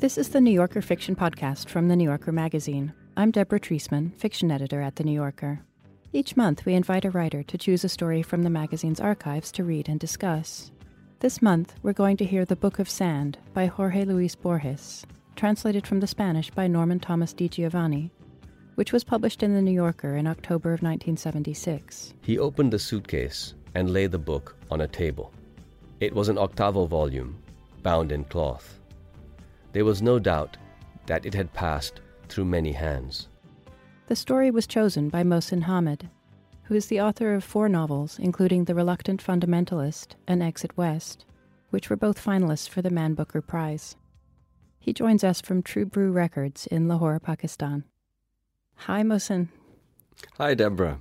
This is the New Yorker Fiction Podcast from The New Yorker magazine. I'm Deborah Treisman, fiction editor at The New Yorker. Each month, we invite a writer to choose a story from the magazine's archives to read and discuss. This month, we're going to hear The Book of Sand by Jorge Luis Borges, translated from the Spanish by Norman Thomas Di Giovanni, which was published in The New Yorker in October of 1976. He opened the suitcase and laid the book on a table. It was an octavo volume, bound in cloth. There was no doubt that it had passed through many hands. The story was chosen by Mohsin Hamid, who is the author of four novels, including The Reluctant Fundamentalist and Exit West, which were both finalists for the Man Booker Prize. He joins us from True Brew Records in Lahore, Pakistan. Hi, Mohsin. Hi, Deborah.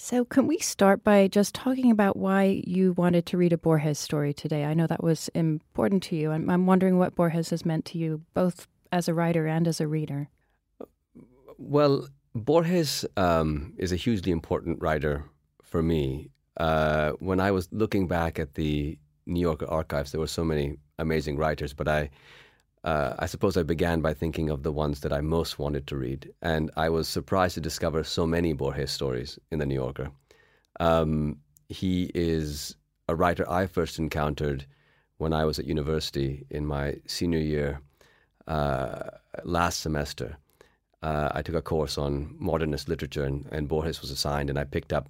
So, can we start by just talking about why you wanted to read a Borges story today? I know that was important to you. I'm, I'm wondering what Borges has meant to you, both as a writer and as a reader. Well, Borges um, is a hugely important writer for me. Uh, when I was looking back at the New Yorker archives, there were so many amazing writers, but I uh, I suppose I began by thinking of the ones that I most wanted to read. And I was surprised to discover so many Borges stories in The New Yorker. Um, he is a writer I first encountered when I was at university in my senior year uh, last semester. Uh, I took a course on modernist literature, and, and, Borges was assigned, and I picked up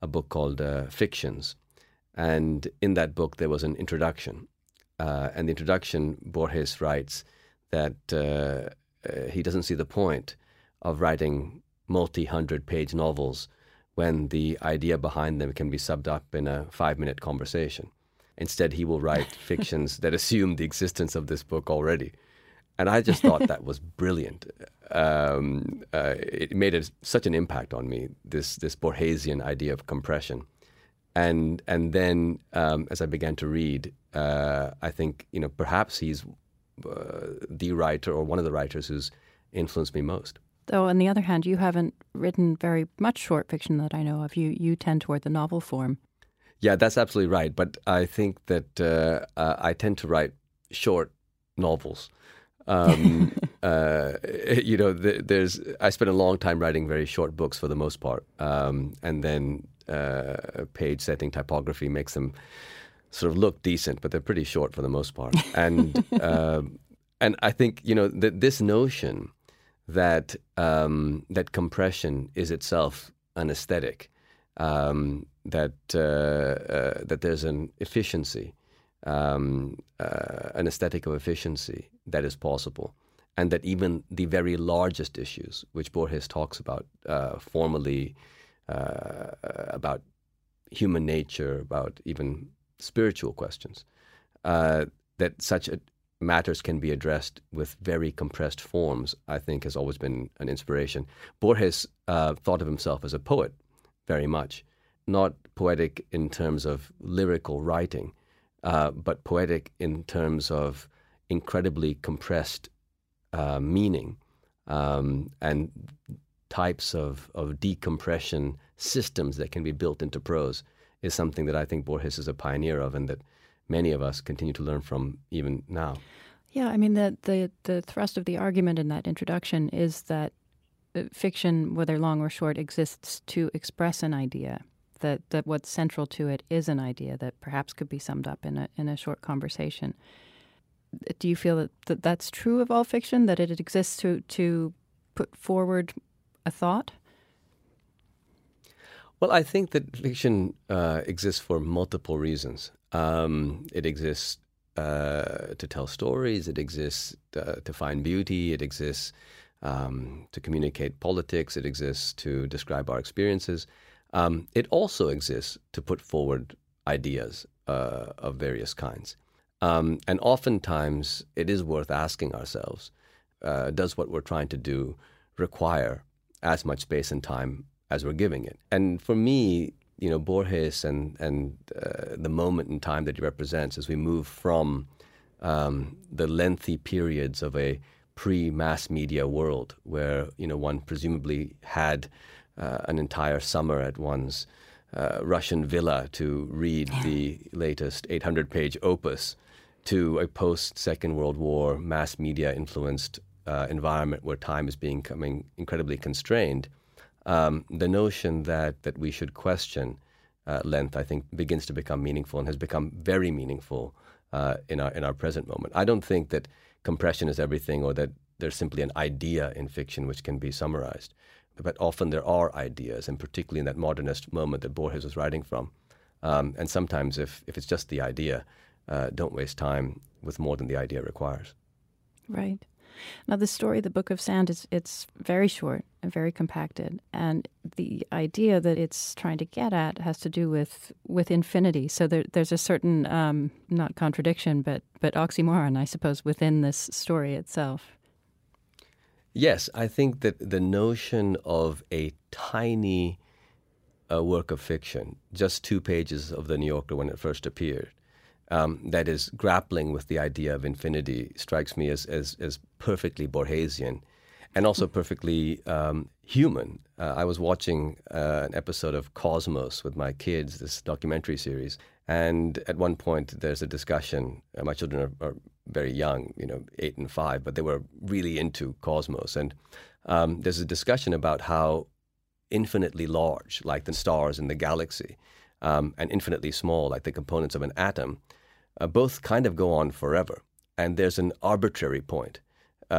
a book called uh, Fictions. And in that book, there was an introduction uh, and the introduction, Borges writes that uh, uh, he doesn't see the point of writing multi hundred page novels when the idea behind them can be summed up in a five minute conversation. Instead, he will write fictions that assume the existence of this book already. And I just thought that was brilliant. Um, uh, it made a, such an impact on me, this, this Borgesian idea of compression and and then um, as I began to read, uh, I think you know perhaps he's uh, the writer or one of the writers who's influenced me most. Though on the other hand, you haven't written very much short fiction that I know of. You you tend toward the novel form. Yeah, that's absolutely right. But I think that uh, uh I tend to write short novels. Um, uh, you know, there's I spent a long time writing very short books for the most part, um, and then uh, page setting typography makes them sort of look decent, but they're pretty short for the most part. And uh, and I think you know that this notion that um, that compression is itself an aesthetic, um, that uh, uh, that there's an efficiency, um, uh, an aesthetic of efficiency that is possible. And that even the very largest issues, which Borges talks about uh, formally, uh, about human nature, about even spiritual questions, uh, that such matters can be addressed with very compressed forms, I think has always been an inspiration. Borges uh, thought of himself as a poet very much, not poetic in terms of lyrical writing, uh, but poetic in terms of incredibly compressed uh, meaning um, and types of, of decompression systems that can be built into prose is something that I think Borges is a pioneer of and that many of us continue to learn from even now. Yeah, I mean, the, the, the thrust of the argument in that introduction is that uh, fiction, whether long or short, exists to express an idea. That, that what's central to it is an idea that perhaps could be summed up in a, in a short conversation. Do you feel that, that that's true of all fiction, that it exists to, to put forward a thought? Well, I think that fiction uh, exists for multiple reasons. Um, it exists uh, to tell stories, it exists uh, to find beauty, it exists um, to communicate politics, it exists to describe our experiences. Um, it also exists to put forward ideas uh, of various kinds. Um, and oftentimes, it is worth asking ourselves uh, does what we're trying to do require as much space and time as we're giving it. And for me, you know, Borges and and uh, the moment in time that he represents as we move from um, the lengthy periods of a pre-mass media world where you know one presumably had uh, an entire summer at one's uh, Russian villa to read the latest 800-page opus to a post Second World War mass media influenced uh, environment where time is becoming incredibly constrained, um, the notion that, that we should question uh, length, I think, begins to become meaningful and has become very meaningful uh, in our in our present moment. I don't think that compression is everything, or that there's simply an idea in fiction which can be summarized. But often there are ideas, and particularly in that modernist moment that Borges was writing from. Um, and sometimes, if if it's just the idea, uh, don't waste time with more than the idea requires. Right. Now, the story, the Book of Sand, is it's very short and very compacted, and the idea that it's trying to get at has to do with with infinity. So there, there's a certain um, not contradiction, but but oxymoron, I suppose, within this story itself. Yes, I think that the notion of a tiny uh, work of fiction, just two pages of the New Yorker when it first appeared, um, that is grappling with the idea of infinity strikes me as, as, as perfectly Borgesian and also perfectly um, human. Uh, I was watching uh, an episode of Cosmos with my kids, this documentary series, and at one point there's a discussion. Uh, my children are, are, very young, you know, eight and five, but they were really into Cosmos. And um, there's a discussion about how infinitely large, like the stars in the galaxy, um, and infinitely small, like the components of an atom, uh, both kind of go on forever. And there's an arbitrary point uh,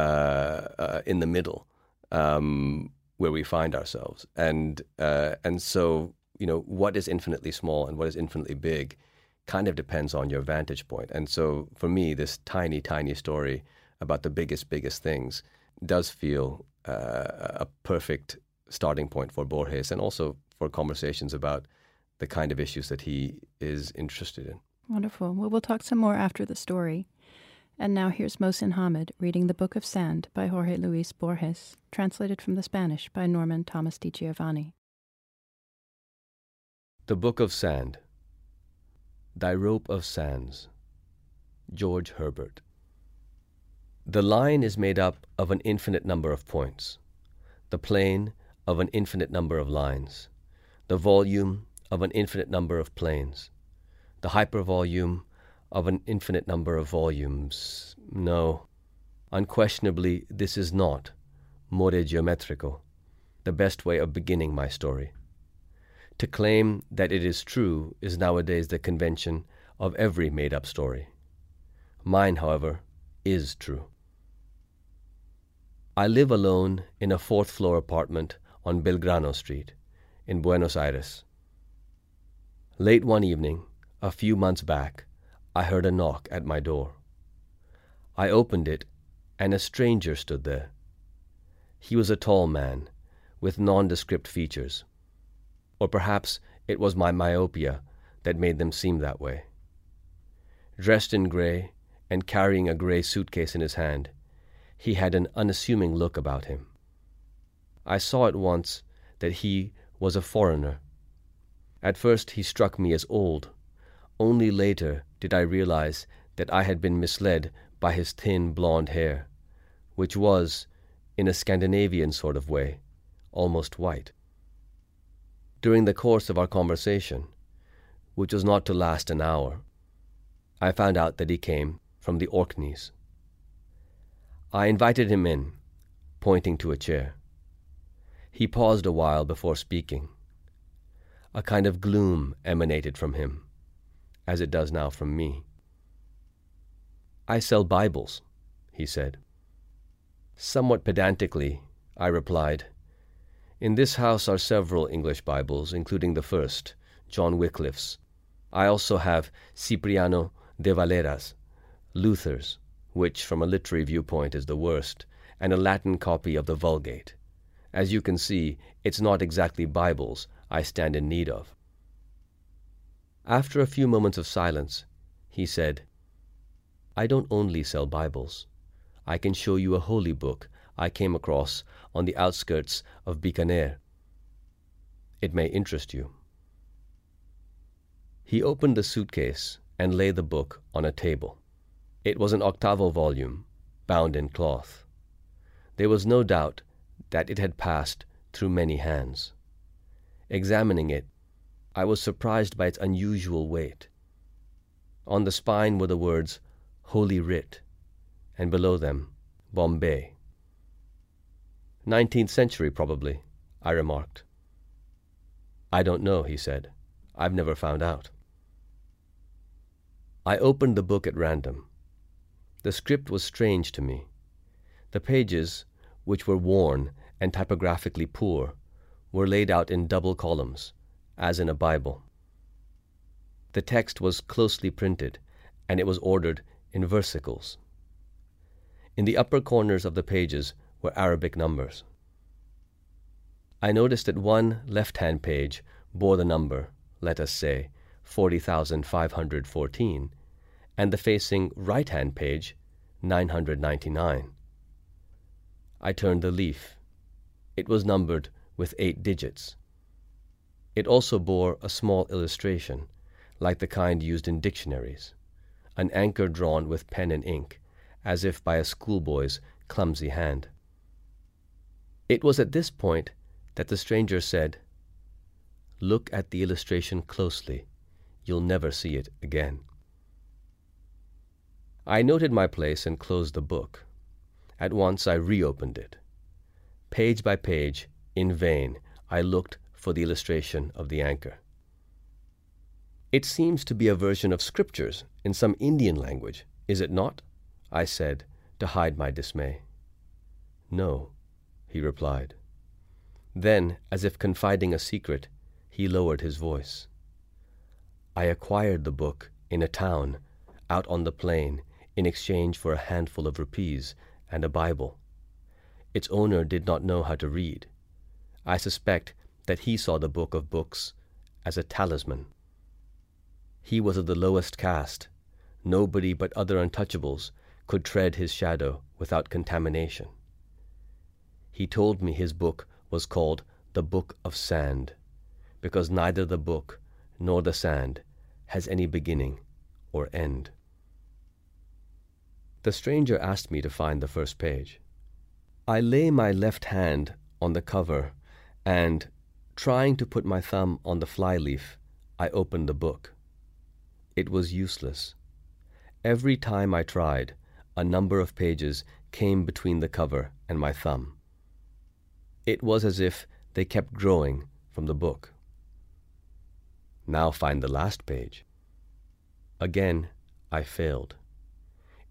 uh, in the middle um, where we find ourselves. And, uh, and so, you know, what is infinitely small and what is infinitely big kind of depends on your vantage point. And so for me, this tiny, tiny story about the biggest, biggest things does feel uh, a perfect starting point for Borges and also for conversations about the kind of issues that he is interested in. Wonderful. Well, we'll talk some more after the story. And now here's Mohsin Hamid reading The Book of Sand by Jorge Luis Borges, translated from the Spanish by Norman Thomas Di Giovanni. The Book of Sand Thy Rope of Sands George Herbert The line is made up of an infinite number of points, the plane of an infinite number of lines, the volume of an infinite number of planes the hypervolume of an infinite number of volumes. No, unquestionably, this is not more geometrico, the best way of beginning my story. To claim that it is true is nowadays the convention of every made up story. Mine, however, is true. I live alone in a fourth floor apartment on Belgrano Street in Buenos Aires. Late one evening, a few months back, I heard a knock at my door. I opened it, and a stranger stood there. He was a tall man, with nondescript features. Or perhaps it was my myopia that made them seem that way. Dressed in gray, and carrying a gray suitcase in his hand, he had an unassuming look about him. I saw at once that he was a foreigner. At first he struck me as old, only later did I realize that I had been misled by his thin blond hair, which was, in a Scandinavian sort of way, almost white. During the course of our conversation, which was not to last an hour, I found out that he came from the Orkneys. I invited him in, pointing to a chair. He paused a while before speaking. A kind of gloom emanated from him as it does now from me. I sell Bibles, he said. Somewhat pedantically, I replied, In this house are several English Bibles, including the first, John Wycliffe's. I also have Cipriano de Valera's, Luther's, which from a literary viewpoint is the worst, and a Latin copy of the Vulgate. As you can see, it's not exactly Bibles I stand in need of. After a few moments of silence, he said, I don't only sell Bibles. I can show you a holy book I came across on the outskirts of Bikaner. It may interest you. He opened the suitcase and laid the book on a table. It was an octavo volume, bound in cloth. There was no doubt that it had passed through many hands. Examining it, I was surprised by its unusual weight. On the spine were the words, Holy Writ, and below them, Bombay. Nineteenth century, probably, I remarked. I don't know, he said. I've never found out. I opened the book at random. The script was strange to me. The pages, which were worn and typographically poor, were laid out in double columns, as in a Bible. The text was closely printed, and it was ordered in versicles. In the upper corners of the pages were Arabic numbers. I noticed that one left hand page bore the number, let us say, 40,514, and the facing right hand page, 999. I turned the leaf. It was numbered with eight digits. It also bore a small illustration, like the kind used in dictionaries, an anchor drawn with pen and ink, as if by a schoolboy's clumsy hand. It was at this point that the stranger said, Look at the illustration closely. You'll never see it again. I noted my place and closed the book. At once I reopened it. Page by page, in vain, I looked for the illustration of the anchor. It seems to be a version of scriptures in some Indian language, is it not? I said, to hide my dismay. No, he replied. Then, as if confiding a secret, he lowered his voice. I acquired the book in a town out on the plain in exchange for a handful of rupees and a Bible. Its owner did not know how to read. I suspect that he saw the book of books as a talisman. He was of the lowest caste. Nobody but other untouchables could tread his shadow without contamination. He told me his book was called the Book of Sand, because neither the book nor the sand has any beginning or end. The stranger asked me to find the first page. I lay my left hand on the cover and, trying to put my thumb on the flyleaf, I opened the book. It was useless. Every time I tried, a number of pages came between the cover and my thumb. It was as if they kept growing from the book. Now find the last page. Again, I failed.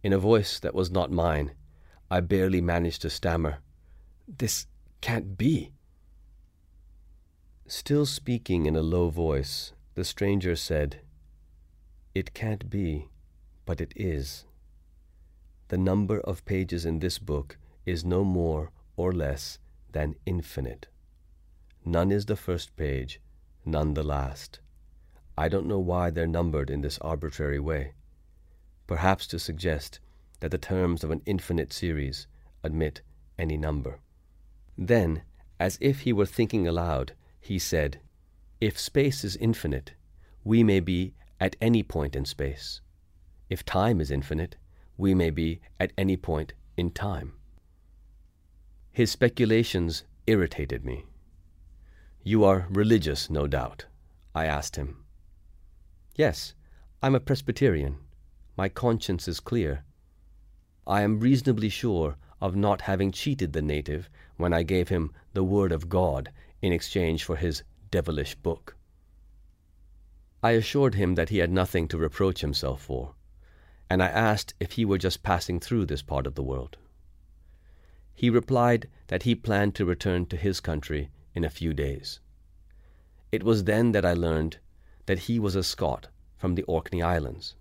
In a voice that was not mine, I barely managed to stammer, This can't be. Still speaking in a low voice, the stranger said, It can't be, but it is. The number of pages in this book is no more or less than infinite. None is the first page, none the last. I don't know why they're numbered in this arbitrary way. Perhaps to suggest that the terms of an infinite series admit any number. Then, as if he were thinking aloud, he said, If space is infinite, we may be at any point in space. If time is infinite, we may be at any point in time. His speculations irritated me. You are religious, no doubt, I asked him. Yes, I'm a Presbyterian. My conscience is clear. I am reasonably sure of not having cheated the native when I gave him the word of God in exchange for his devilish book. I assured him that he had nothing to reproach himself for, and I asked if he were just passing through this part of the world. He replied that he planned to return to his country in a few days. It was then that I learned that he was a Scot from the Orkney Islands.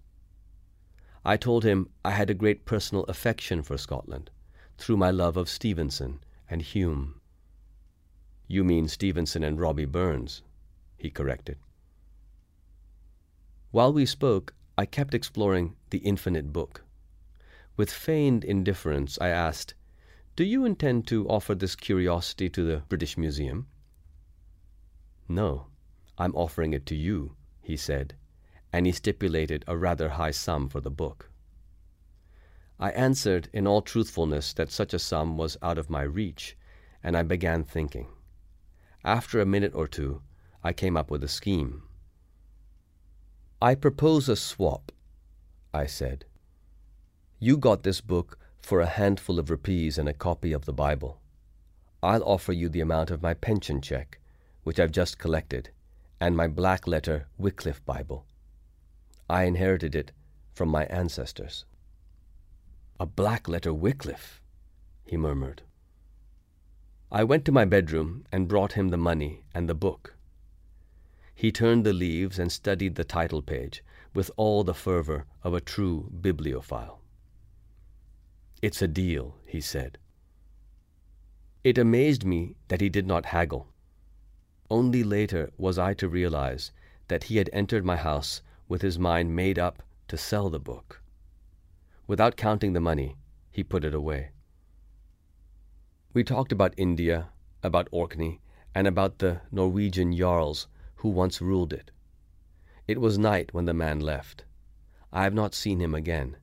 I told him I had a great personal affection for Scotland through my love of Stevenson and Hume. You mean Stevenson and Robbie Burns, he corrected. While we spoke, I kept exploring the infinite book. With feigned indifference, I asked, do you intend to offer this curiosity to the British Museum? No, I'm offering it to you, he said, and he stipulated a rather high sum for the book. I answered in all truthfulness that such a sum was out of my reach, and I began thinking. After a minute or two, I came up with a scheme. I propose a swap, I said. You got this book for a handful of rupees and a copy of the Bible. I'll offer you the amount of my pension check, which I've just collected, and my black letter Wycliffe Bible. I inherited it from my ancestors. A black letter Wycliffe, he murmured. I went to my bedroom and brought him the money and the book. He turned the leaves and studied the title page with all the fervor of a true bibliophile. It's a deal, he said. It amazed me that he did not haggle. Only later was I to realize that he had entered my house with his mind made up to sell the book. Without counting the money, he put it away. We talked about India, about Orkney, and about the Norwegian Jarls who once ruled it. It was night when the man left. I have not seen him again,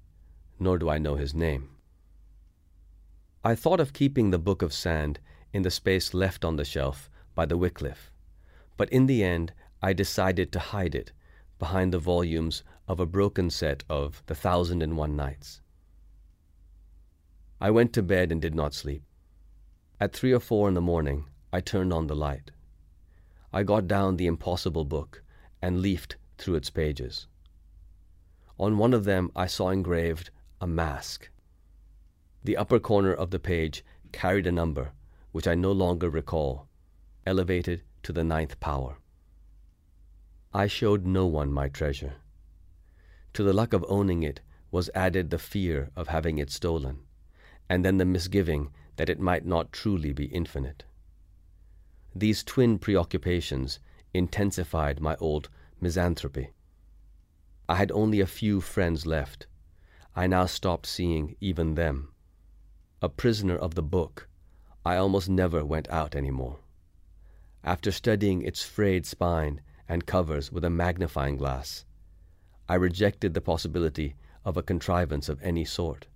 nor do I know his name. I thought of keeping the Book of Sand in the space left on the shelf by the Wycliffe, but in the end I decided to hide it behind the volumes of a broken set of The Thousand and One Nights. I went to bed and did not sleep. At three or four in the morning, I turned on the light. I got down the impossible book and leafed through its pages. On one of them I saw engraved a mask. The upper corner of the page carried a number, which I no longer recall, elevated to the ninth power. I showed no one my treasure. To the luck of owning it was added the fear of having it stolen, and then the misgiving that it might not truly be infinite. These twin preoccupations intensified my old misanthropy. I had only a few friends left. I now stopped seeing even them. A prisoner of the book, I almost never went out any more. After studying its frayed spine and covers with a magnifying glass, I rejected the possibility of a contrivance of any sort.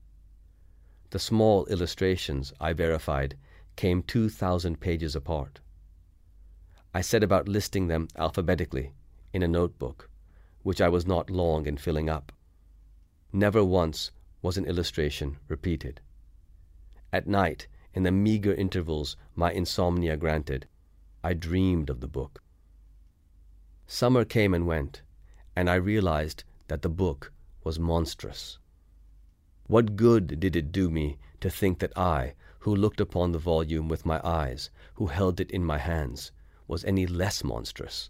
The small illustrations, I verified, came 2,000 pages apart. I set about listing them alphabetically in a notebook, which I was not long in filling up. Never once was an illustration repeated. At night, in the meager intervals my insomnia granted, I dreamed of the book. Summer came and went, and I realized that the book was monstrous. What good did it do me to think that I, who looked upon the volume with my eyes, who held it in my hands, was any less monstrous?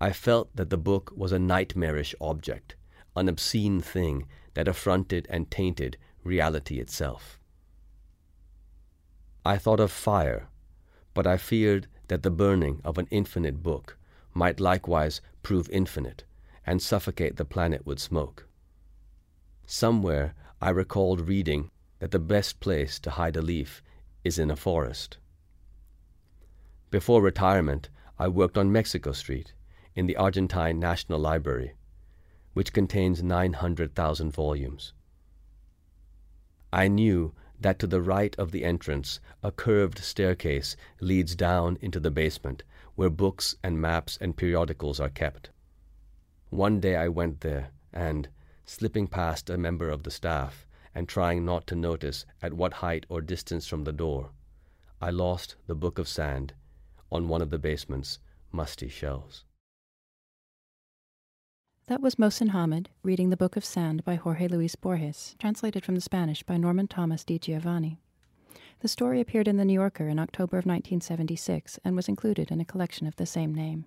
I felt that the book was a nightmarish object, an obscene thing that affronted and tainted reality itself. I thought of fire, but I feared that the burning of an infinite book might likewise prove infinite and suffocate the planet with smoke. Somewhere I recalled reading that the best place to hide a leaf is in a forest. Before retirement, I worked on Mexico Street in the Argentine National Library, which contains 900,000 volumes. I knew that to the right of the entrance a curved staircase leads down into the basement where books and maps and periodicals are kept. One day I went there, and, slipping past a member of the staff, and trying not to notice at what height or distance from the door, I lost the Book of Sand on one of the basement's musty shelves. That was Mohsin Hamid reading The Book of Sand by Jorge Luis Borges, translated from the Spanish by Norman Thomas di Giovanni. The story appeared in The New Yorker in October of 1976 and was included in a collection of the same name.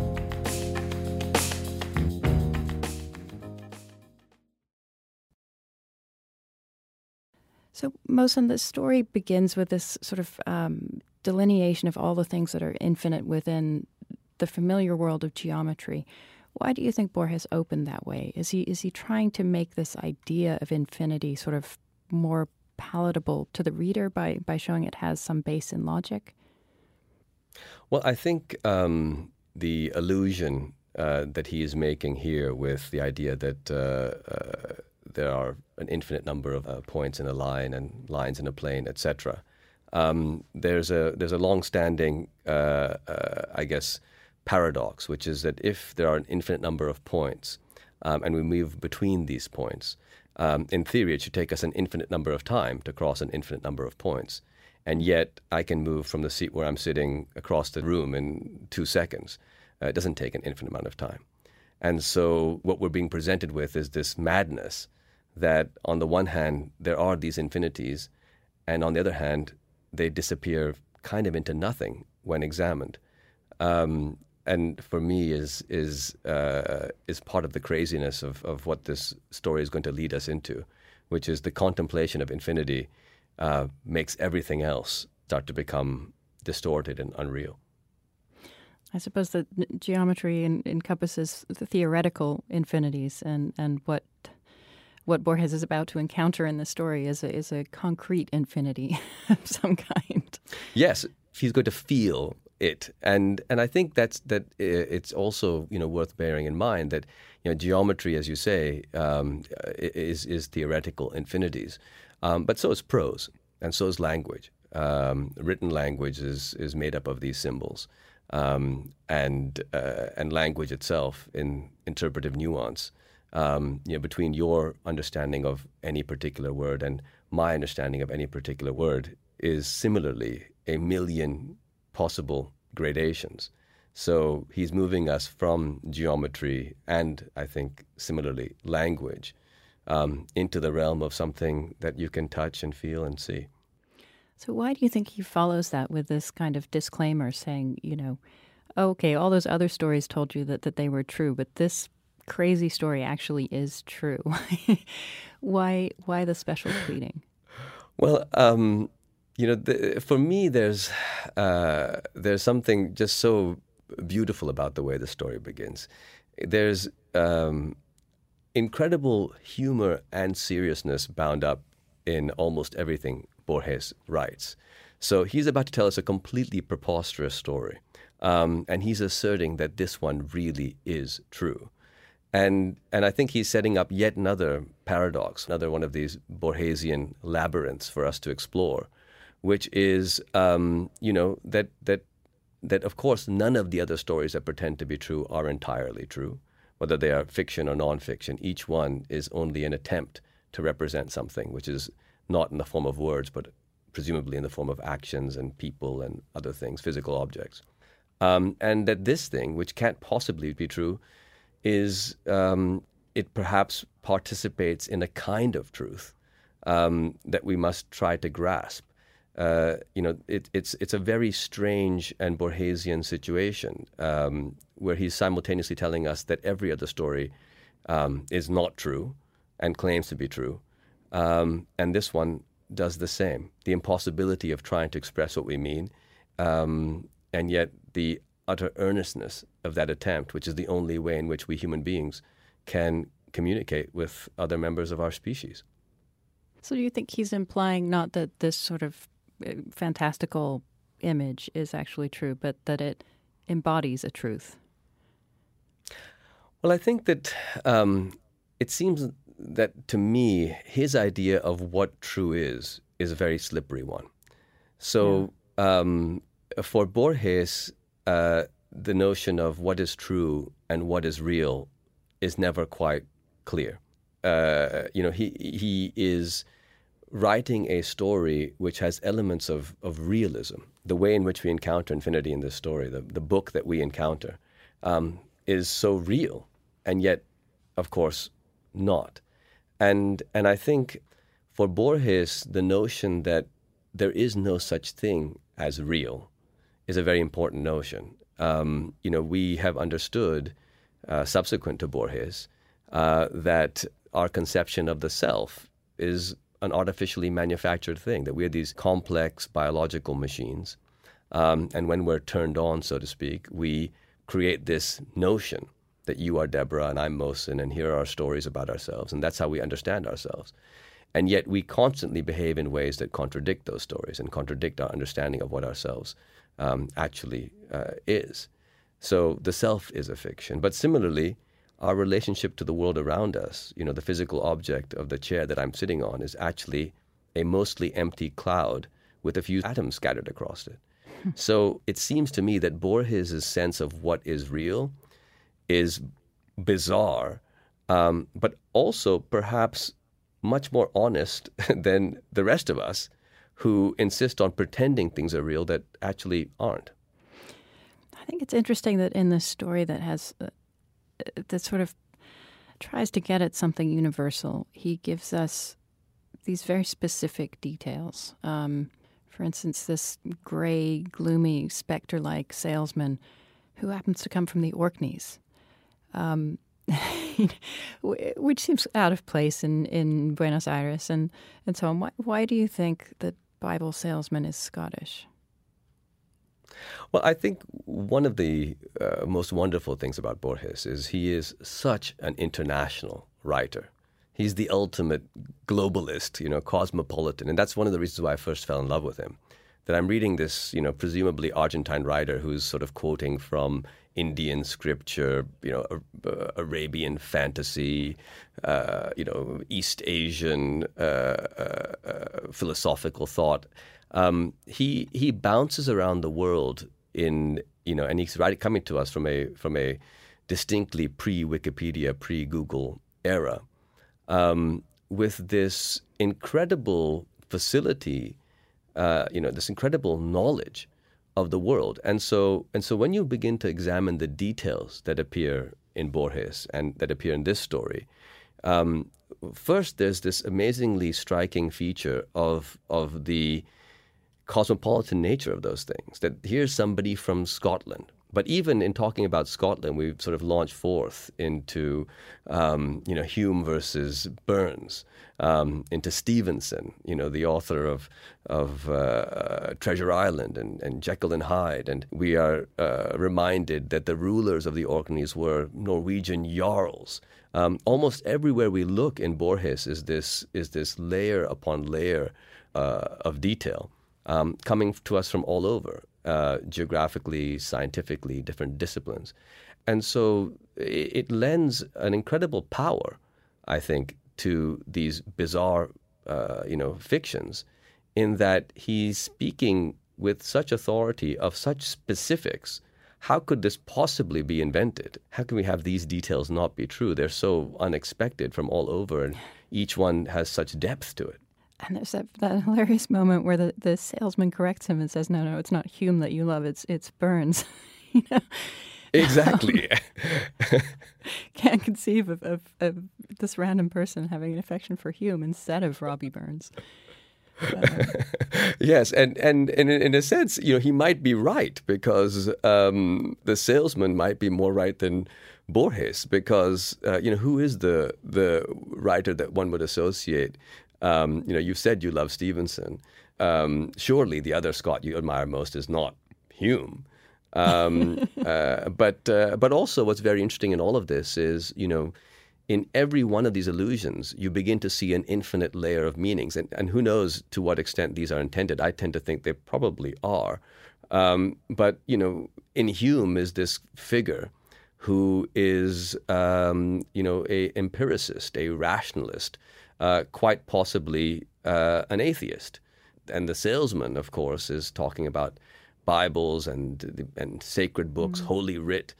So, Mohsin, the story begins with this sort of um, delineation of all the things that are infinite within the familiar world of geometry. Why do you think Borges opened that way? Is he is he trying to make this idea of infinity sort of more palatable to the reader by by showing it has some base in logic? Well, I think um, the illusion uh, that he is making here with the idea that uh, uh, there are an infinite number of uh, points in a line and lines in a plane, etc. Um, there's a there's a long-standing, uh, uh, I guess, paradox, which is that if there are an infinite number of points um, and we move between these points, um, in theory, it should take us an infinite number of time to cross an infinite number of points. And yet, I can move from the seat where I'm sitting across the room in two seconds. Uh, it doesn't take an infinite amount of time. And so, what we're being presented with is this madness that, on the one hand, there are these infinities, and on the other hand, they disappear kind of into nothing when examined. Um, and for me is is uh, is part of the craziness of, of what this story is going to lead us into, which is the contemplation of infinity uh, makes everything else start to become distorted and unreal. I suppose that geometry encompasses the theoretical infinities, and, and what what Borges is about to encounter in the story is a, is a concrete infinity of some kind. Yes, he's going to feel it, and and I think that's that. It's also you know worth bearing in mind that you know geometry, as you say, um, is is theoretical infinities, um, but so is prose, and so is language. Um, written language is is made up of these symbols, um, and uh, and language itself in interpretive nuance. Um, you know, between your understanding of any particular word and my understanding of any particular word is similarly a million possible gradations. So he's moving us from geometry and I think similarly language um, into the realm of something that you can touch and feel and see. So why do you think he follows that with this kind of disclaimer saying, you know, okay, all those other stories told you that, that they were true, but this crazy story actually is true. why why the special pleading? Well, um, you know, the, for me, there's uh, there's something just so beautiful about the way the story begins. There's um, incredible humor and seriousness bound up in almost everything Borges writes. So he's about to tell us a completely preposterous story, um, and he's asserting that this one really is true. And and I think he's setting up yet another paradox, another one of these Borgesian labyrinths for us to explore which is um, you know that that that of course none of the other stories that pretend to be true are entirely true, whether they are fiction or nonfiction. Each one is only an attempt to represent something, which is not in the form of words, but presumably in the form of actions and people and other things, physical objects. Um, and that this thing, which can't possibly be true, is um, it perhaps participates in a kind of truth um, that we must try to grasp uh, you know, it, it's it's a very strange and Borgesian situation um, where he's simultaneously telling us that every other story um, is not true and claims to be true, um, and this one does the same. The impossibility of trying to express what we mean, um, and yet the utter earnestness of that attempt, which is the only way in which we human beings can communicate with other members of our species. So, do you think he's implying not that this sort of fantastical image is actually true, but that it embodies a truth? Well, I think that um, it seems that to me, his idea of what true is is a very slippery one. So yeah. um, for Borges, uh, the notion of what is true and what is real is never quite clear. Uh, you know, he he is writing a story which has elements of, of realism, the way in which we encounter infinity in this story, the, the book that we encounter, um, is so real, and yet, of course, not. And, and I think for Borges, the notion that there is no such thing as real is a very important notion. Um, you know, we have understood, uh, subsequent to Borges, uh, that our conception of the self is an artificially manufactured thing, that we're these complex biological machines. Um, and when we're turned on, so to speak, we create this notion that you are Deborah and I'm Mohsin, and here are our stories about ourselves. And that's how we understand ourselves. And yet we constantly behave in ways that contradict those stories and contradict our understanding of what ourselves um, actually uh, is. So the self is a fiction. But similarly, our relationship to the world around us, you know, the physical object of the chair that I'm sitting on is actually a mostly empty cloud with a few atoms scattered across it. so it seems to me that Borges' sense of what is real is bizarre, um, but also perhaps much more honest than the rest of us who insist on pretending things are real that actually aren't. I think it's interesting that in this story that has uh, that sort of tries to get at something universal, he gives us these very specific details. Um, for instance, this gray, gloomy, specter like salesman who happens to come from the Orkneys. Um, which seems out of place in, in Buenos Aires and, and so on. Why, why do you think that Bible salesman is Scottish? Well, I think one of the uh, most wonderful things about Borges is he is such an international writer. He's the ultimate globalist, you know, cosmopolitan, and that's one of the reasons why I first fell in love with him. That I'm reading this, you know, presumably Argentine writer who's sort of quoting from Indian scripture, you know, uh, Arabian fantasy, uh, you know, East Asian uh, uh, uh, philosophical thought. Um, he he bounces around the world in you know, and he's coming to us from a from a distinctly pre Wikipedia, pre Google era, um, with this incredible facility, you know, this incredible knowledge of the world. And so, and so when you begin to examine the details that appear in Borges and that appear in this story, um, first there's this amazingly striking feature of of the cosmopolitan nature of those things. That here's somebody from Scotland but even in talking about Scotland, we've sort of launched forth into, um, you know, Hume versus Burns, um, into Stevenson, you know, the author of of uh, Treasure Island and, and Jekyll and Hyde, and we are uh, reminded that the rulers of the Orkneys were Norwegian jarls. Um, almost everywhere we look in Borges is this is this layer upon layer uh, of detail um, coming to us from all over uh, geographically, scientifically, different disciplines. And so it, it, lends an incredible power, I think, to these bizarre, uh, you know, fictions, in that he's speaking with such authority of such specifics. How could this possibly be invented? How can we have these details not be true? They're so unexpected from all over, and each one has such depth to it. And there's that, that hilarious moment where the, the salesman corrects him and says, "No, no, it's not Hume that you love. It's it's Burns." you know? Exactly. Um, can't conceive of, of, of, this random person having an affection for Hume instead of Robbie Burns. yes, and, and, and in a sense, you know, he might be right because um, the salesman might be more right than Borges because uh, you know who is the the writer that one would associate um, you know, you said you love Stevenson. Um, surely the other Scot you admire most is not Hume. Um, uh, but uh, but also, what's very interesting in all of this is, you know, in every one of these illusions, you begin to see an infinite layer of meanings, and, and who knows to what extent these are intended. I tend to think they probably are. Um, but you know, in Hume is this figure who is, um, you know, a empiricist, a rationalist, uh, quite possibly uh, an atheist. And the salesman, of course, is talking about Bibles and and sacred books, mm. Holy Writ,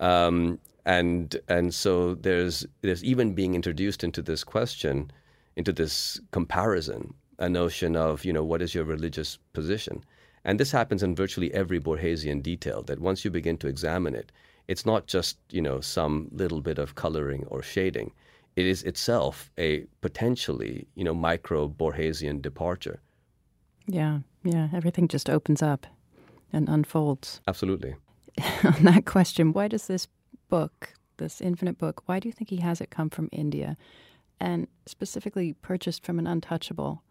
um, and and so there's there's even being introduced into this question, into this comparison, a notion of you know what is your religious position, and this happens in virtually every Borgesian detail. That once you begin to examine it, it's not just you know some little bit of coloring or shading it is itself a potentially, you know, micro Borgesian departure. Yeah, yeah. Everything just opens up and unfolds. Absolutely. On that question, why does this book, this infinite book, why do you think he has it come from India and specifically purchased from an untouchable?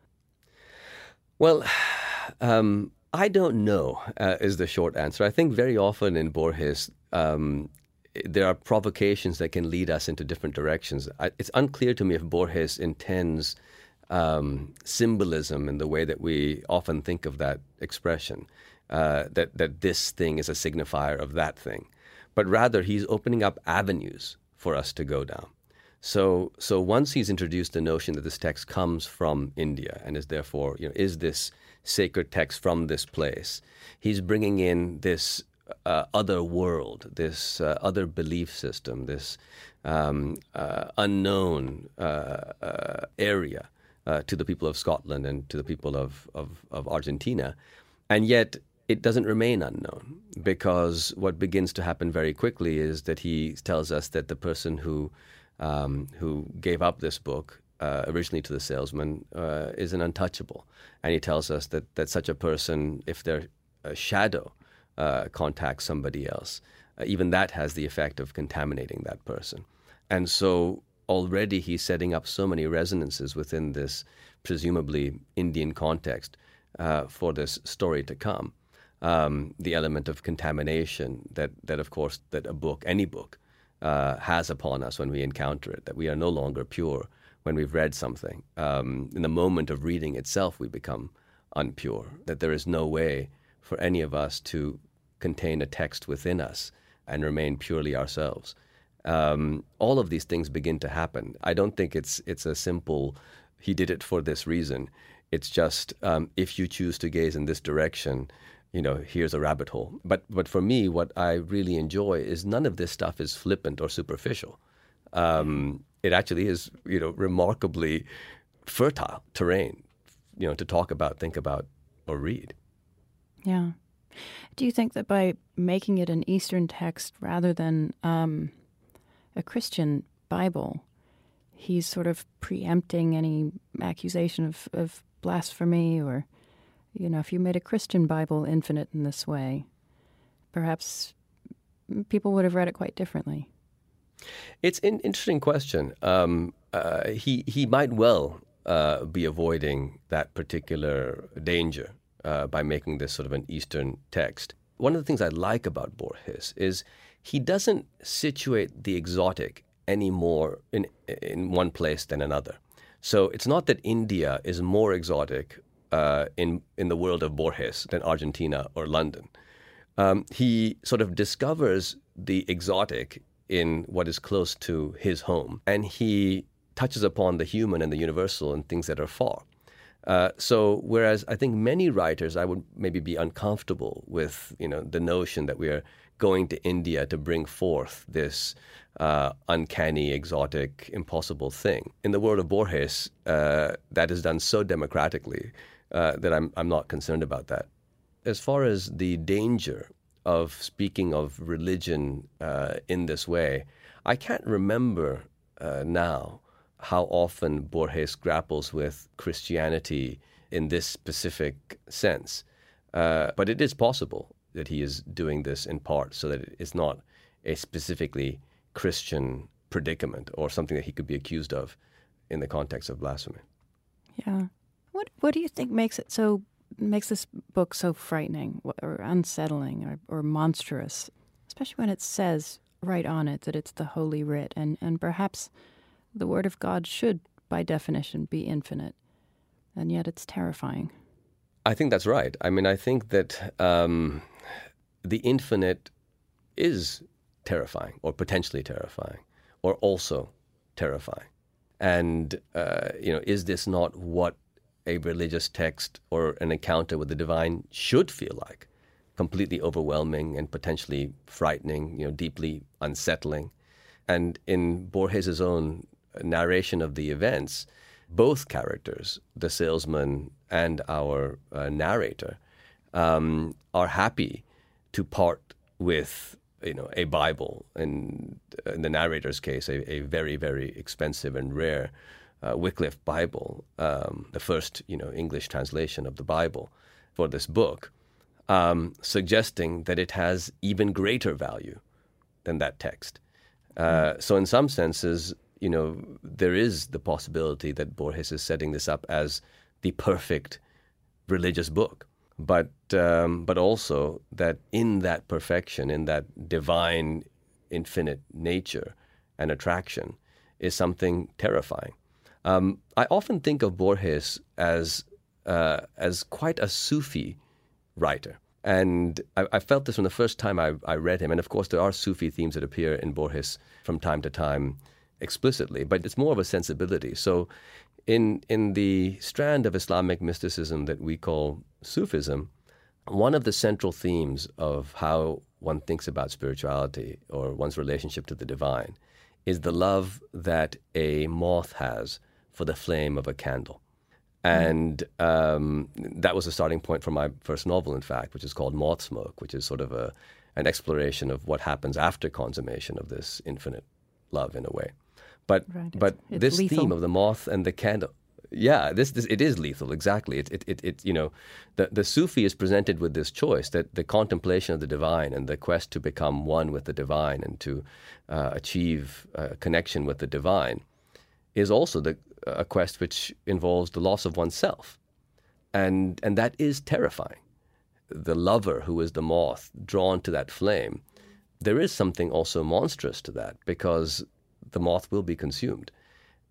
Well, um, I don't know, uh, is the short answer. I think very often in Borges, um, there are provocations that can lead us into different directions. I, it's unclear to me if Borges intends um, symbolism in the way that we often think of that expression, uh, that, that this thing is a signifier of that thing. But rather, he's opening up avenues for us to go down. So, so once he's introduced the notion that this text comes from India and is therefore, you know, is this sacred text from this place, he's bringing in this uh, other world, this uh, other belief system, this um, uh, unknown uh, uh, area uh, to the people of Scotland and to the people of, of, of, Argentina. And yet, it doesn't remain unknown because what begins to happen very quickly is that he tells us that the person who, um, who gave up this book originally to the salesman is an untouchable. And he tells us that, that such a person, if they're a shadow, uh, contacts somebody else, uh, even that has the effect of contaminating that person. And so already he's setting up so many resonances within this presumably Indian context uh, for this story to come. Um, the element of contamination that, that, of course, that a book, any book, uh, has upon us when we encounter it, that we are no longer pure when we've read something. Um, in the moment of reading itself, we become unpure, that there is no way for any of us to contain a text within us and remain purely ourselves. Um, all of these things begin to happen. I don't think it's it's a simple. He did it for this reason. It's just um, if you choose to gaze in this direction, you know, here's a rabbit hole. But but for me, what I really enjoy is none of this stuff is flippant or superficial. Um, it actually is, you know, remarkably fertile terrain, you know, to talk about, think about, or read. Yeah. Do you think that by making it an Eastern text rather than um, a Christian Bible, he's sort of preempting any accusation of, of blasphemy or, you know, if you made a Christian Bible infinite in this way, perhaps people would have read it quite differently. It's an interesting question. Um, uh, he he might well uh, be avoiding that particular danger uh, by making this sort of an Eastern text. One of the things I like about Borges is he doesn't situate the exotic any more in, in one place than another. So it's not that India is more exotic uh, in, in the world of Borges than Argentina or London. Um, he sort of discovers the exotic in what is close to his home, and he touches upon the human and the universal and things that are far. Uh, so whereas I think many writers, I would maybe be uncomfortable with you know the notion that we are going to India to bring forth this uh, uncanny, exotic, impossible thing. In the world of Borges, uh, that is done so democratically uh, that I'm I'm not concerned about that. As far as the danger of speaking of religion uh, in this way, I can't remember now how often Borges grapples with Christianity in this specific sense. Uh, but it is possible that he is doing this in part so that it's not a specifically Christian predicament or something that he could be accused of in the context of blasphemy. Yeah. What What do you think makes it so makes this book so frightening or unsettling or, or monstrous, especially when it says right on it that it's the Holy Writ and and perhaps the Word of God should, by definition, be infinite, and yet it's terrifying. I think that's right. I mean, I think that um, the infinite is terrifying, or potentially terrifying, or also terrifying. And, uh, you know, is this not what a religious text or an encounter with the divine should feel like? Completely overwhelming and potentially frightening, you know, deeply unsettling. And in Borges's own narration of the events, both characters, the salesman and our uh, narrator, um, are happy to part with you know, a Bible, and in the narrator's case, a, a very, very expensive and rare uh, Wycliffe Bible, um, the first, you know, English translation of the Bible for this book, um, suggesting that it has even greater value than that text. Uh, so, in some senses, you know, there is the possibility that Borges is setting this up as the perfect religious book, but um, but also that in that perfection, in that divine, infinite nature and attraction, is something terrifying. Um, I often think of Borges as uh, as quite a Sufi writer. And I, I, felt this from the first time I, I, read him. And of course, there are Sufi themes that appear in Borges from time to time explicitly, but it's more of a sensibility. So, in, in the strand of Islamic mysticism that we call Sufism, one of the central themes of how one thinks about spirituality or one's relationship to the divine is the love that a moth has for the flame of a candle. And um, that was the starting point for my first novel, in fact, which is called Moth Smoke, which is sort of a, an exploration of what happens after consummation of this infinite love, in a way. But right. but it's, this theme of the moth and the candle, yeah, this, this it is lethal. Exactly. It, it, it, it, you know, the the Sufi is presented with this choice that the contemplation of the divine and the quest to become one with the divine and to uh, achieve a connection with the divine is also the a quest which involves the loss of oneself. And, and that is terrifying. The lover who is the moth drawn to that flame, there is something also monstrous to that because the moth will be consumed.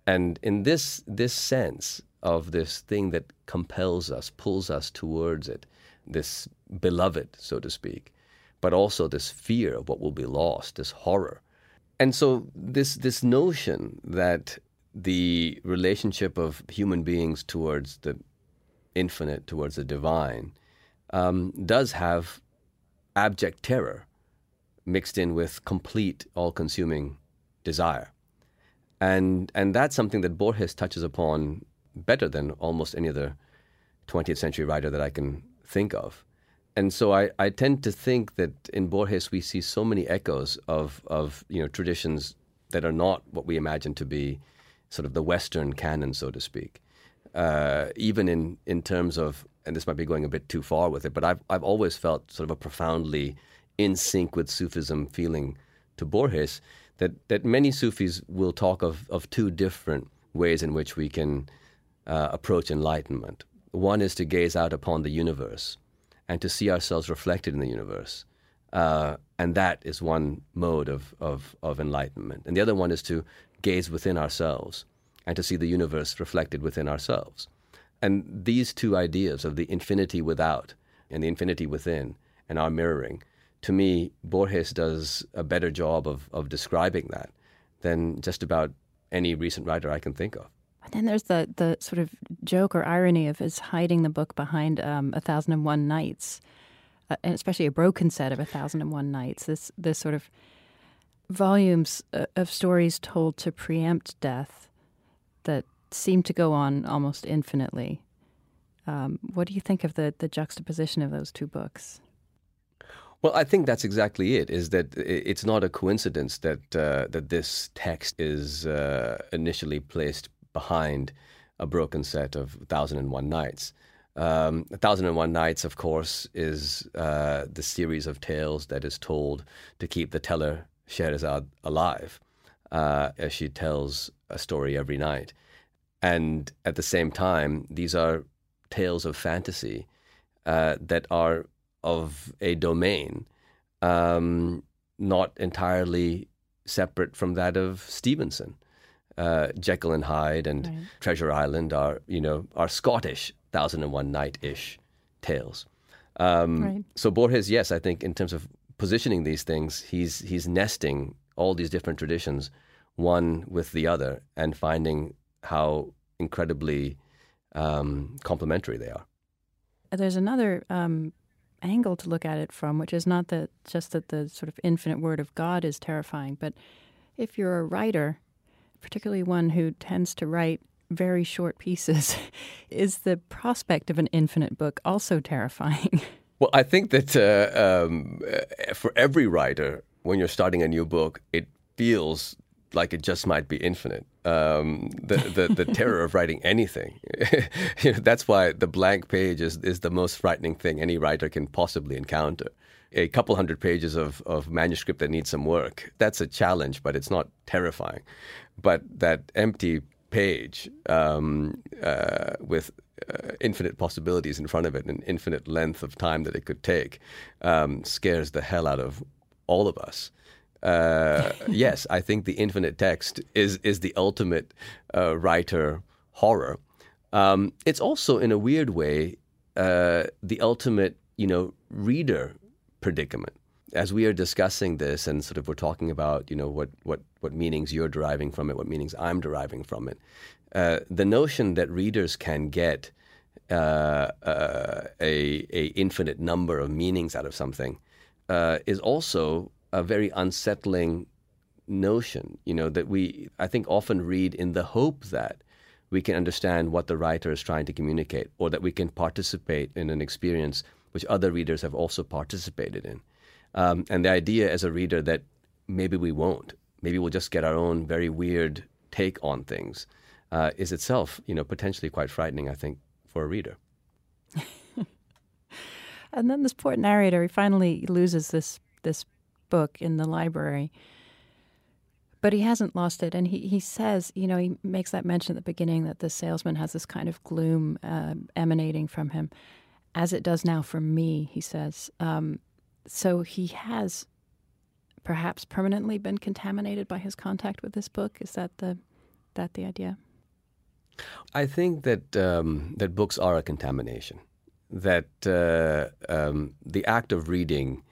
And in this, this sense of this thing that compels us, pulls us towards it, this beloved, so to speak, but also this fear of what will be lost, this horror. And so this this notion that the relationship of human beings towards the infinite, towards the divine, um, does have abject terror mixed in with complete, all consuming desire. And, and that's something that Borges touches upon better than almost any other 20th century writer that I can think of. And so I, I tend to think that in Borges we see so many echoes of, of you know, traditions that are not what we imagine to be sort of the Western canon, so to speak. Uh, even in, in terms of, and this might be going a bit too far with it, but I've, I've always felt sort of a profoundly in sync with Sufism feeling to Borges that, that many Sufis will talk of, of two different ways in which we can uh, approach enlightenment. One is to gaze out upon the universe and to see ourselves reflected in the universe. Uh, and that is one mode of, of, of enlightenment. And the other one is to gaze within ourselves and to see the universe reflected within ourselves. And these two ideas of the infinity without and the infinity within and our mirroring, to me, Borges does a better job of, of describing that than just about any recent writer I can think of. But then there's the, the sort of joke or irony of his hiding the book behind um, A Thousand and One Nights, uh, and especially a broken set of A Thousand and One Nights. This this sort of volumes uh, of stories told to preempt death that seem to go on almost infinitely. Um, what do you think of the, the juxtaposition of those two books? Well, I think that's exactly it. Is that it's not a coincidence that uh, that this text is uh, initially placed behind a broken set of Thousand and One Nights. Um, Thousand and One Nights, of course, is uh, the series of tales that is told to keep the teller Scheherazade alive uh, as she tells a story every night. And at the same time, these are tales of fantasy uh, that are of a domain um, not entirely separate from that of Stevenson. Uh, Jekyll and Hyde and right. Treasure Island are, you know, are Scottish Thousand and One Night ish tales. Um, right. So Borges, yes, I think in terms of positioning these things, he's he's nesting all these different traditions, one with the other, and finding how incredibly um, complementary they are. There's another um, angle to look at it from, which is not that just that the sort of infinite word of God is terrifying, but if you're a writer, particularly one who tends to write very short pieces, is the prospect of an infinite book also terrifying? Well, I think that uh, um, uh, for every writer, when you're starting a new book, it feels like it just might be infinite. Um, the, the, the terror of writing anything. you know, that's why the blank page is, is the most frightening thing any writer can possibly encounter. A couple hundred pages of, of manuscript that needs some work, that's a challenge, but it's not terrifying. But that empty page um, uh, with uh, infinite possibilities in front of it and infinite length of time that it could take um, scares the hell out of all of us. Uh, yes, I think the infinite text is is the ultimate uh, writer horror. Um, it's also, in a weird way, uh, the ultimate, you know, reader predicament. As we are discussing this, and sort of we're talking about, you know, what what what meanings you're deriving from it, what meanings I'm deriving from it. Uh, the notion that readers can get uh, a a infinite number of meanings out of something is also a very unsettling notion, you know, that we, I think, often read in the hope that we can understand what the writer is trying to communicate or that we can participate in an experience which other readers have also participated in. Um, and the idea as a reader that maybe we won't, maybe we'll just get our own very weird take on things, uh, is itself, you know, potentially quite frightening, I think, for a reader. and then this poor narrator, he finally loses this this book in the library. But he hasn't lost it. And he, he says, you know, he makes that mention at the beginning that the salesman has this kind of gloom uh, emanating from him, as it does now for me, he says. Um, so he has perhaps permanently been contaminated by his contact with this book. Is that the, that the idea? I think that um, that books are a contamination. That uh, um, the act of reading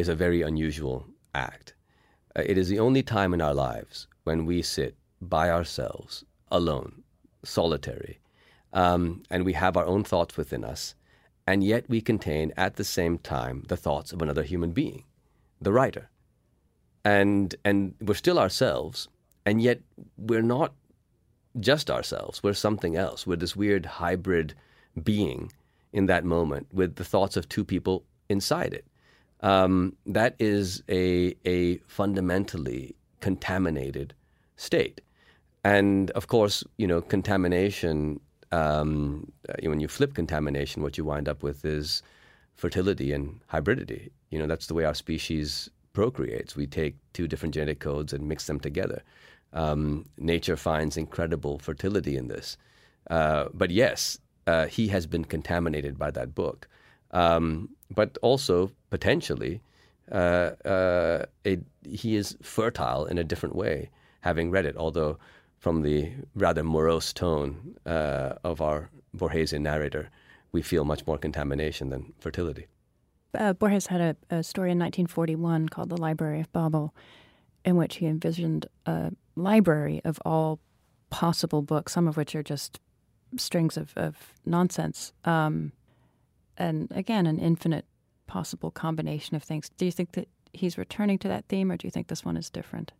is a very unusual act. Uh, it is the only time in our lives when we sit by ourselves, alone, solitary, um, and we have our own thoughts within us, and yet we contain at the same time the thoughts of another human being, the writer. And, and we're still ourselves, and yet we're not just ourselves. We're something else. We're this weird hybrid being in that moment with the thoughts of two people inside it um, that is a, a fundamentally contaminated state. And of course, you know, contamination, um, uh, when you flip contamination, what you wind up with is fertility and hybridity. You know, that's the way our species procreates. We take two different genetic codes and mix them together. Um, nature finds incredible fertility in this. Uh, but yes, uh, he has been contaminated by that book. Um, but also potentially uh, uh, he is fertile in a different way, having read it. Although, from the rather morose tone uh, of our Borgesian narrator, we feel much more contamination than fertility. Uh, Borges had a, a, story in 1941 called The Library of Babel, in which he envisioned a library of all possible books, some of which are just strings of, of nonsense. Um, and again, an infinite possible combination of things. Do you think that he's returning to that theme, or do you think this one is different?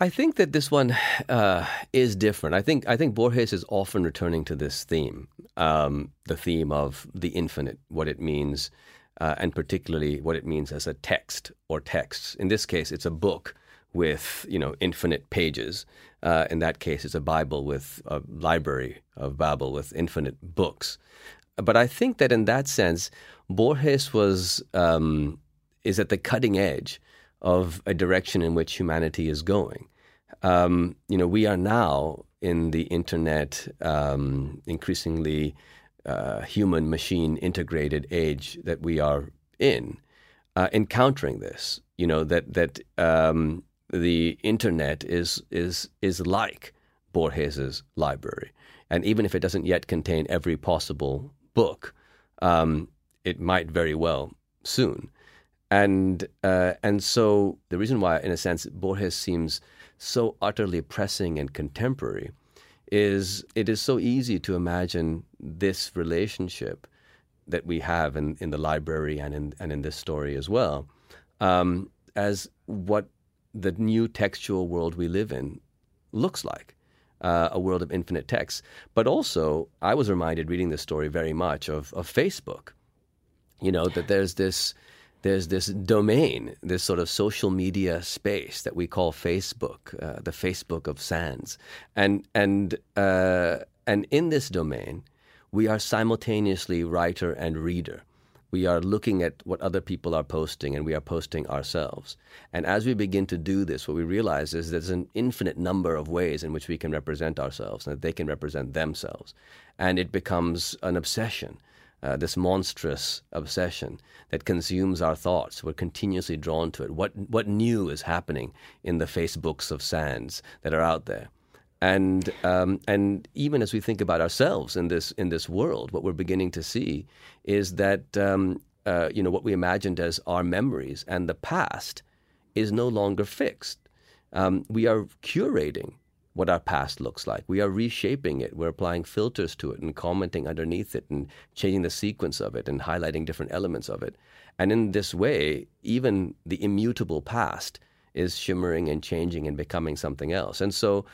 I think that this one uh, is different. I think I think Borges is often returning to this theme, um, the theme of the infinite, what it means, uh, and particularly what it means as a text or texts. In this case, it's a book with you know infinite pages. Uh, in that case, it's a Bible with a library of Babel with infinite books. But I think that in that sense, Borges was um, is at the cutting edge of a direction in which humanity is going. Um, you know, we are now in the internet, um, increasingly uh, human machine integrated age that we are in, uh, encountering this. You know that that um, the internet is is is like Borges's library, and even if it doesn't yet contain every possible book, um, it might very well soon. And uh, and so the reason why, in a sense, Borges seems so utterly pressing and contemporary is it is so easy to imagine this relationship that we have in, in the library and in and in this story as well um, as what the new textual world we live in looks like uh, a world of infinite text. But also, I was reminded reading this story very much of, of Facebook. You know, that there's this there's this domain, this sort of social media space that we call Facebook, uh, the Facebook of Sands, and and uh, and in this domain, we are simultaneously writer and reader. We are looking at what other people are posting, and we are posting ourselves. And as we begin to do this, what we realize is there's an infinite number of ways in which we can represent ourselves, and that they can represent themselves, and it becomes an obsession uh, this monstrous obsession that consumes our thoughts. We're continuously drawn to it. What what new is happening in the Facebooks of sands that are out there? And um, and even as we think about ourselves in this in this world, what we're beginning to see is that um, uh, you know what we imagined as our memories and the past is no longer fixed. Um, we are curating what our past looks like. We are reshaping it. We're applying filters to it and commenting underneath it and changing the sequence of it and highlighting different elements of it. And in this way, even the immutable past is shimmering and changing and becoming something else. And so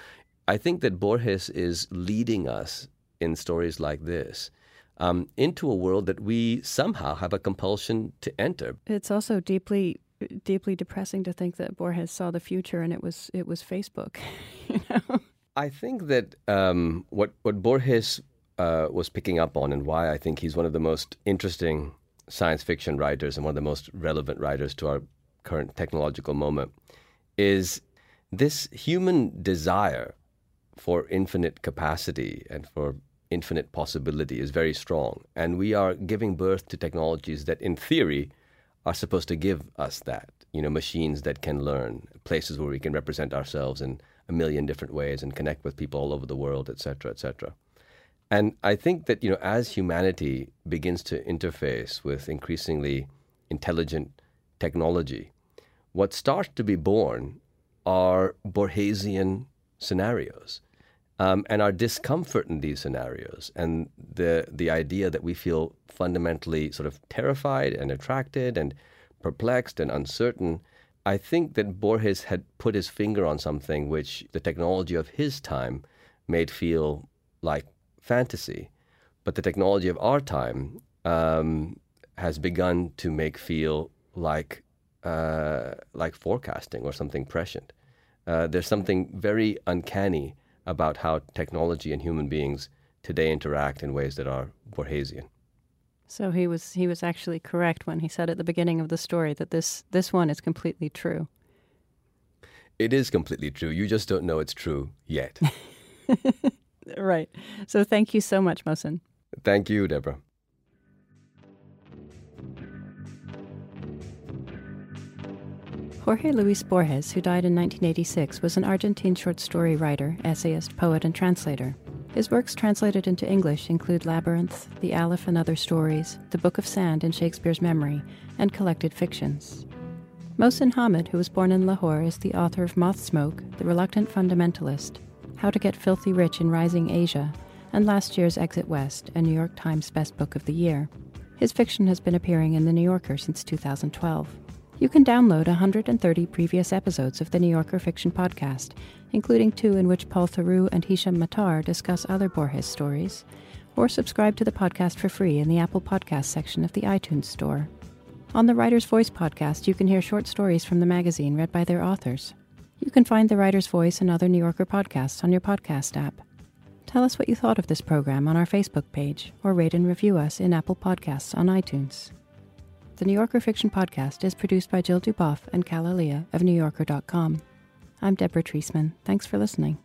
I think that Borges is leading us in stories like this um, into a world that we somehow have a compulsion to enter. It's also deeply deeply depressing to think that Borges saw the future and it was it was Facebook. you know? I think that um, what what Borges uh, was picking up on, and why I think he's one of the most interesting science fiction writers and one of the most relevant writers to our current technological moment, is this human desire for infinite capacity and for infinite possibility is very strong, and we are giving birth to technologies that, in theory, are supposed to give us that. You know, machines that can learn, places where we can represent ourselves in a million different ways and connect with people all over the world, et cetera, et cetera. And I think that, you know, as humanity begins to interface with increasingly intelligent technology, what starts to be born are Borgesian scenarios. Um, and our discomfort in these scenarios and the the idea that we feel fundamentally sort of terrified and attracted and perplexed and uncertain I think that Borges had put his finger on something which the technology of his time made feel like fantasy but the technology of our time um, has begun to make feel like uh, like forecasting or something prescient uh, there's something very uncanny about how technology and human beings today interact in ways that are Borgesian. So he was he was actually correct when he said at the beginning of the story that this this one is completely true. It is completely true. You just don't know it's true yet. right. So thank you so much, Mohsin. Thank you, Deborah. Jorge Luis Borges, who died in 1986, was an Argentine short story writer, essayist, poet, and translator. His works translated into English include Labyrinth, The Aleph and Other Stories, The Book of Sand and Shakespeare's Memory, and collected fictions. Mohsin Hamid, who was born in Lahore, is the author of Moth Smoke, The Reluctant Fundamentalist, How to Get Filthy Rich in Rising Asia, and last year's Exit West, a New York Times Best Book of the Year. His fiction has been appearing in The New Yorker since 2012. You can download 130 previous episodes of the New Yorker Fiction Podcast, including two in which Paul Theroux and Hisham Matar discuss other Borges stories, or subscribe to the podcast for free in the Apple Podcast section of the iTunes Store. On the Writer's Voice podcast, you can hear short stories from the magazine read by their authors. You can find The Writer's Voice and other New Yorker podcasts on your podcast app. Tell us what you thought of this program on our Facebook page, or rate and review us in Apple Podcasts on iTunes. The New Yorker Fiction Podcast is produced by Jill Duboff and Kalalia of NewYorker.com. I'm Deborah Treisman. Thanks for listening.